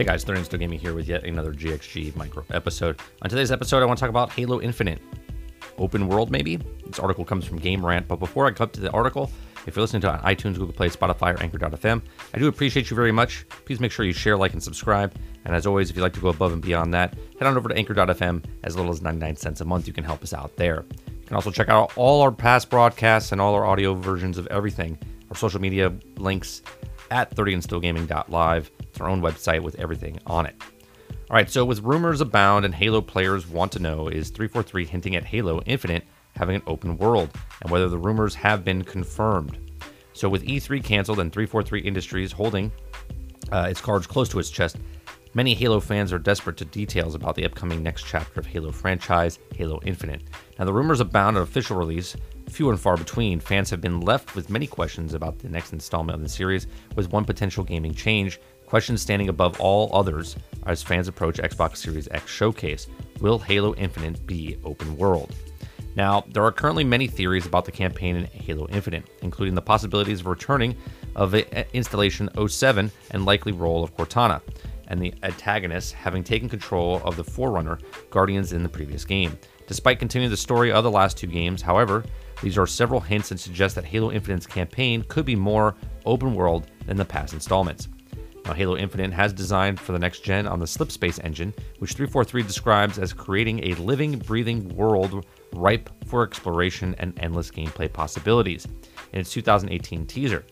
Hey guys, 30 Still Gaming here with yet another GXG micro episode. On today's episode, I want to talk about Halo Infinite. Open world, maybe? This article comes from Game Rant, but before I come to the article, if you're listening to it on iTunes, Google Play, Spotify, or Anchor.fm, I do appreciate you very much. Please make sure you share, like, and subscribe. And as always, if you'd like to go above and beyond that, head on over to Anchor.fm. As little as 99 cents a month, you can help us out there. You can also check out all our past broadcasts and all our audio versions of everything, our social media links at 30andstillgaming.live. Our own website with everything on it. All right, so with rumors abound and Halo players want to know, is 343 hinting at Halo Infinite having an open world and whether the rumors have been confirmed? So with E3 canceled and 343 Industries holding uh, its cards close to its chest, many Halo fans are desperate to details about the upcoming next chapter of Halo franchise, Halo Infinite. Now the rumors abound at official release, few and far between, fans have been left with many questions about the next installment of the series, with one potential gaming change Questions standing above all others as fans approach Xbox Series X showcase Will Halo Infinite be open world? Now, there are currently many theories about the campaign in Halo Infinite, including the possibilities of returning of uh, Installation 07 and likely role of Cortana, and the antagonists having taken control of the Forerunner Guardians in the previous game. Despite continuing the story of the last two games, however, these are several hints and suggest that Halo Infinite's campaign could be more open world than the past installments. Now, Halo Infinite has designed for the next gen on the Slipspace engine, which 343 describes as creating a living, breathing world ripe for exploration and endless gameplay possibilities in its 2018 teaser.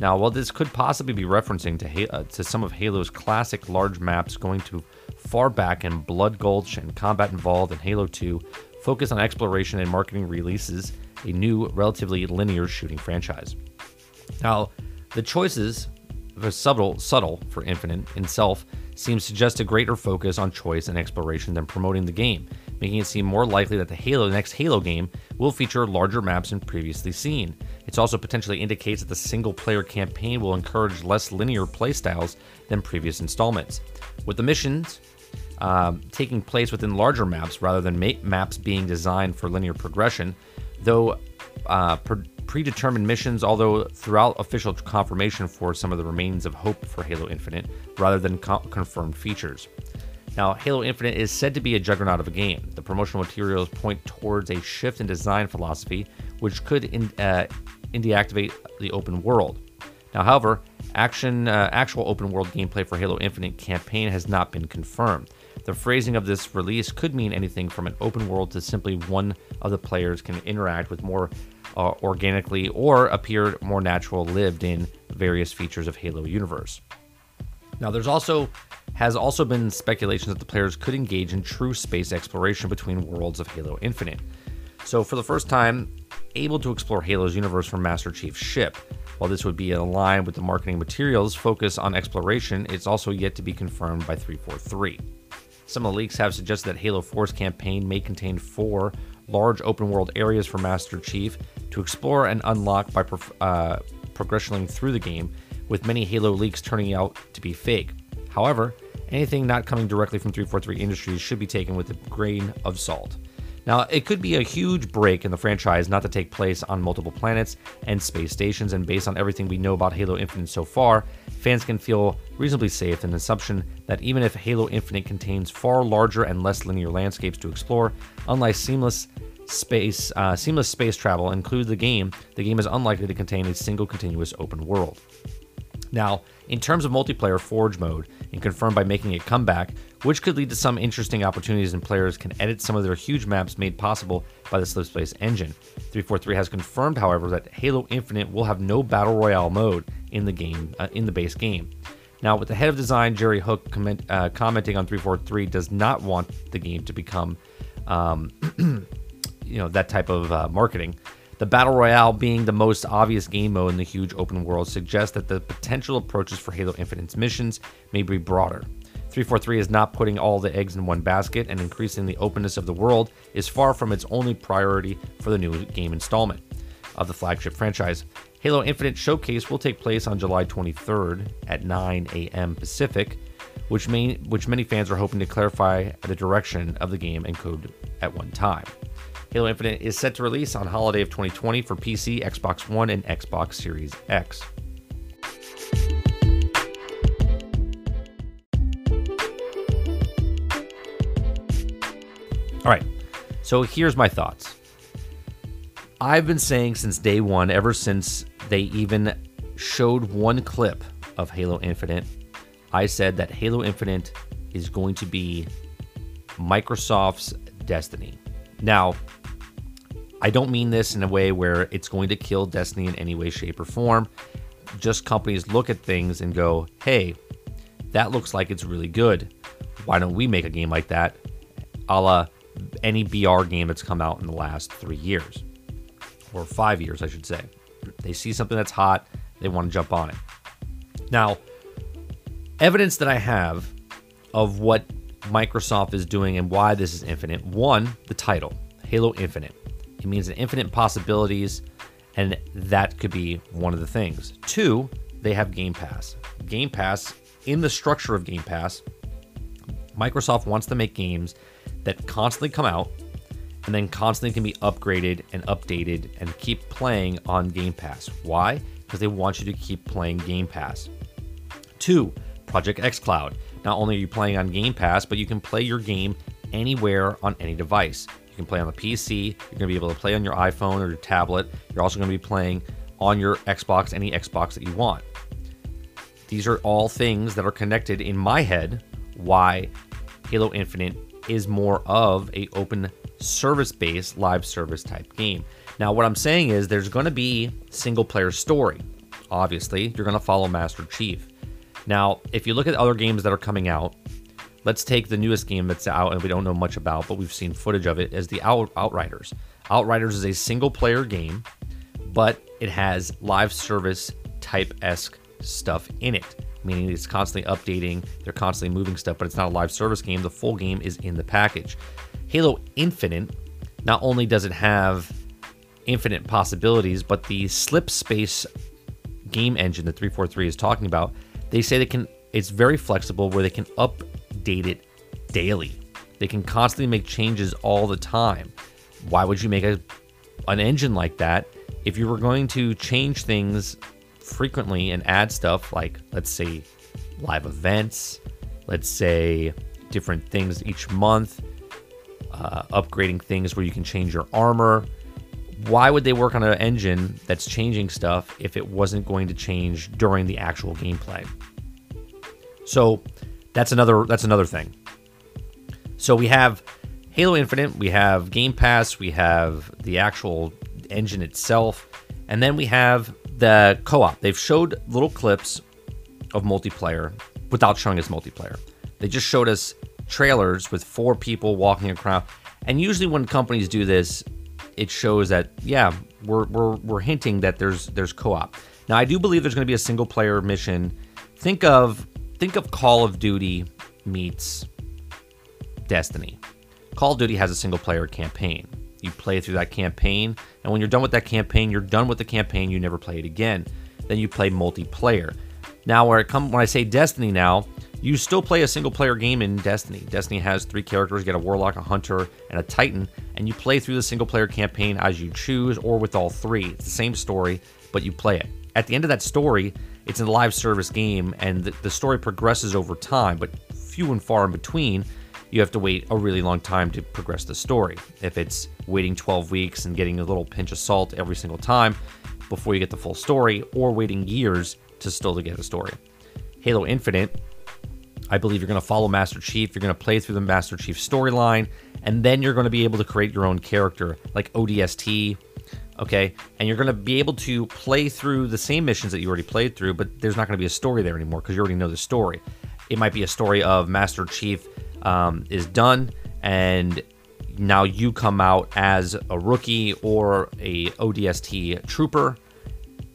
Now, while this could possibly be referencing to, uh, to some of Halo's classic large maps going to far back in Blood Gulch and Combat Evolved in Halo 2, focus on exploration and marketing releases a new, relatively linear shooting franchise. Now, the choices the subtle, subtle for Infinite itself seems to suggest a greater focus on choice and exploration than promoting the game, making it seem more likely that the Halo the next Halo game will feature larger maps than previously seen. It also potentially indicates that the single-player campaign will encourage less linear playstyles than previous installments, with the missions uh, taking place within larger maps rather than ma- maps being designed for linear progression. Though uh, predetermined missions, although throughout official confirmation for some of the remains of hope for Halo Infinite, rather than co- confirmed features. Now, Halo Infinite is said to be a juggernaut of a game. The promotional materials point towards a shift in design philosophy, which could in, uh, the open world. Now, however, action, uh, actual open world gameplay for Halo Infinite campaign has not been confirmed. The phrasing of this release could mean anything from an open world to simply one of the players can interact with more uh, organically or appeared more natural lived in various features of Halo universe. Now, there's also has also been speculation that the players could engage in true space exploration between worlds of Halo Infinite. So, for the first time, able to explore Halo's universe from Master Chief's ship. While this would be in line with the marketing materials focus on exploration, it's also yet to be confirmed by 343. Some of the leaks have suggested that Halo 4's campaign may contain four large open world areas for Master Chief to explore and unlock by uh, progressing through the game, with many Halo leaks turning out to be fake. However, anything not coming directly from 343 Industries should be taken with a grain of salt. Now, it could be a huge break in the franchise not to take place on multiple planets and space stations, and based on everything we know about Halo Infinite so far, fans can feel reasonably safe in the assumption that even if Halo Infinite contains far larger and less linear landscapes to explore, unlike seamless space uh, seamless space travel includes the game, the game is unlikely to contain a single continuous open world. Now, in terms of multiplayer Forge mode, and confirmed by making a comeback, which could lead to some interesting opportunities and players can edit some of their huge maps made possible by the Slipspace engine. 343 has confirmed, however, that Halo Infinite will have no battle royale mode in the game uh, in the base game. Now, with the head of design Jerry Hook comment, uh, commenting on 343, does not want the game to become, um, you know, that type of uh, marketing. The Battle Royale being the most obvious game mode in the huge open world suggests that the potential approaches for Halo Infinite's missions may be broader. 343 is not putting all the eggs in one basket, and increasing the openness of the world is far from its only priority for the new game installment of the flagship franchise. Halo Infinite Showcase will take place on July 23rd at 9 a.m. Pacific, which, which many fans are hoping to clarify the direction of the game and code at one time. Halo Infinite is set to release on holiday of 2020 for PC, Xbox One, and Xbox Series X. All right, so here's my thoughts. I've been saying since day one, ever since they even showed one clip of Halo Infinite, I said that Halo Infinite is going to be Microsoft's destiny. Now, I don't mean this in a way where it's going to kill Destiny in any way, shape, or form. Just companies look at things and go, hey, that looks like it's really good. Why don't we make a game like that? A la any BR game that's come out in the last three years or five years, I should say. They see something that's hot, they want to jump on it. Now, evidence that I have of what Microsoft is doing and why this is infinite one, the title, Halo Infinite. It means an infinite possibilities, and that could be one of the things. Two, they have Game Pass. Game Pass, in the structure of Game Pass, Microsoft wants to make games that constantly come out and then constantly can be upgraded and updated and keep playing on Game Pass. Why? Because they want you to keep playing Game Pass. Two, Project xCloud. Not only are you playing on Game Pass, but you can play your game anywhere on any device. You can play on the PC, you're going to be able to play on your iPhone or your tablet. You're also going to be playing on your Xbox, any Xbox that you want. These are all things that are connected in my head why Halo Infinite is more of a open service-based live service type game. Now what I'm saying is there's going to be single player story. Obviously, you're going to follow Master Chief. Now, if you look at other games that are coming out, let's take the newest game that's out and we don't know much about, but we've seen footage of it as the out- Outriders. Outriders is a single player game, but it has live service type esque stuff in it, meaning it's constantly updating, they're constantly moving stuff, but it's not a live service game. The full game is in the package. Halo Infinite, not only does it have infinite possibilities, but the Slipspace game engine that 343 is talking about, they say they can it's very flexible where they can update it daily. They can constantly make changes all the time. Why would you make a an engine like that if you were going to change things frequently and add stuff like let's say live events, let's say different things each month, uh, upgrading things where you can change your armor. Why would they work on an engine that's changing stuff if it wasn't going to change during the actual gameplay? So that's another that's another thing. So we have Halo Infinite, we have Game Pass, we have the actual engine itself, and then we have the co-op. They've showed little clips of multiplayer without showing us multiplayer. They just showed us trailers with four people walking around. And usually when companies do this, it shows that yeah, we're we're we're hinting that there's there's co-op. Now I do believe there's going to be a single player mission. Think of think of Call of Duty meets Destiny. Call of Duty has a single player campaign. You play through that campaign, and when you're done with that campaign, you're done with the campaign, you never play it again. Then you play multiplayer. Now where it come when I say Destiny now, you still play a single player game in Destiny. Destiny has three characters you get a Warlock, a Hunter, and a Titan, and you play through the single player campaign as you choose or with all three. It's the same story, but you play it. At the end of that story, it's a live service game, and the, the story progresses over time, but few and far in between. You have to wait a really long time to progress the story. If it's waiting 12 weeks and getting a little pinch of salt every single time before you get the full story, or waiting years to still to get a story. Halo Infinite I believe you're going to follow Master Chief. You're going to play through the Master Chief storyline, and then you're going to be able to create your own character, like ODST. Okay, and you're going to be able to play through the same missions that you already played through, but there's not going to be a story there anymore because you already know the story. It might be a story of Master Chief um, is done, and now you come out as a rookie or a ODST trooper,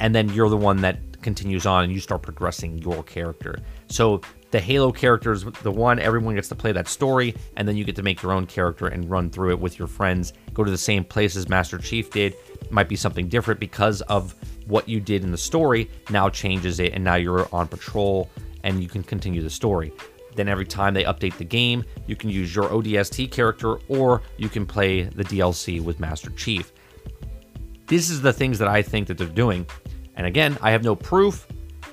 and then you're the one that continues on and you start progressing your character. So the Halo characters, the one everyone gets to play that story, and then you get to make your own character and run through it with your friends. Go to the same places Master Chief did. Might be something different because of what you did in the story. Now changes it, and now you're on patrol and you can continue the story. Then every time they update the game, you can use your ODST character or you can play the DLC with Master Chief. This is the things that I think that they're doing. And again, I have no proof,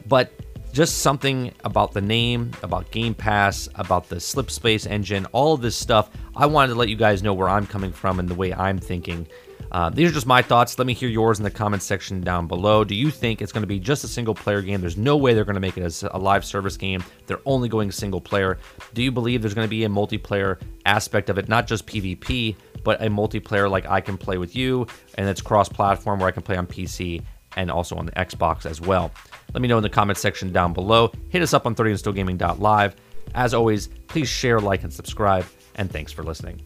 but just something about the name, about Game Pass, about the Slipspace engine, all of this stuff. I wanted to let you guys know where I'm coming from and the way I'm thinking. Uh, these are just my thoughts. Let me hear yours in the comments section down below. Do you think it's going to be just a single player game? There's no way they're going to make it as a live service game. They're only going single player. Do you believe there's going to be a multiplayer aspect of it, not just PvP, but a multiplayer like I can play with you and it's cross platform where I can play on PC and also on the Xbox as well? Let me know in the comments section down below. Hit us up on 30andstillgaming.live. As always, please share, like, and subscribe, and thanks for listening.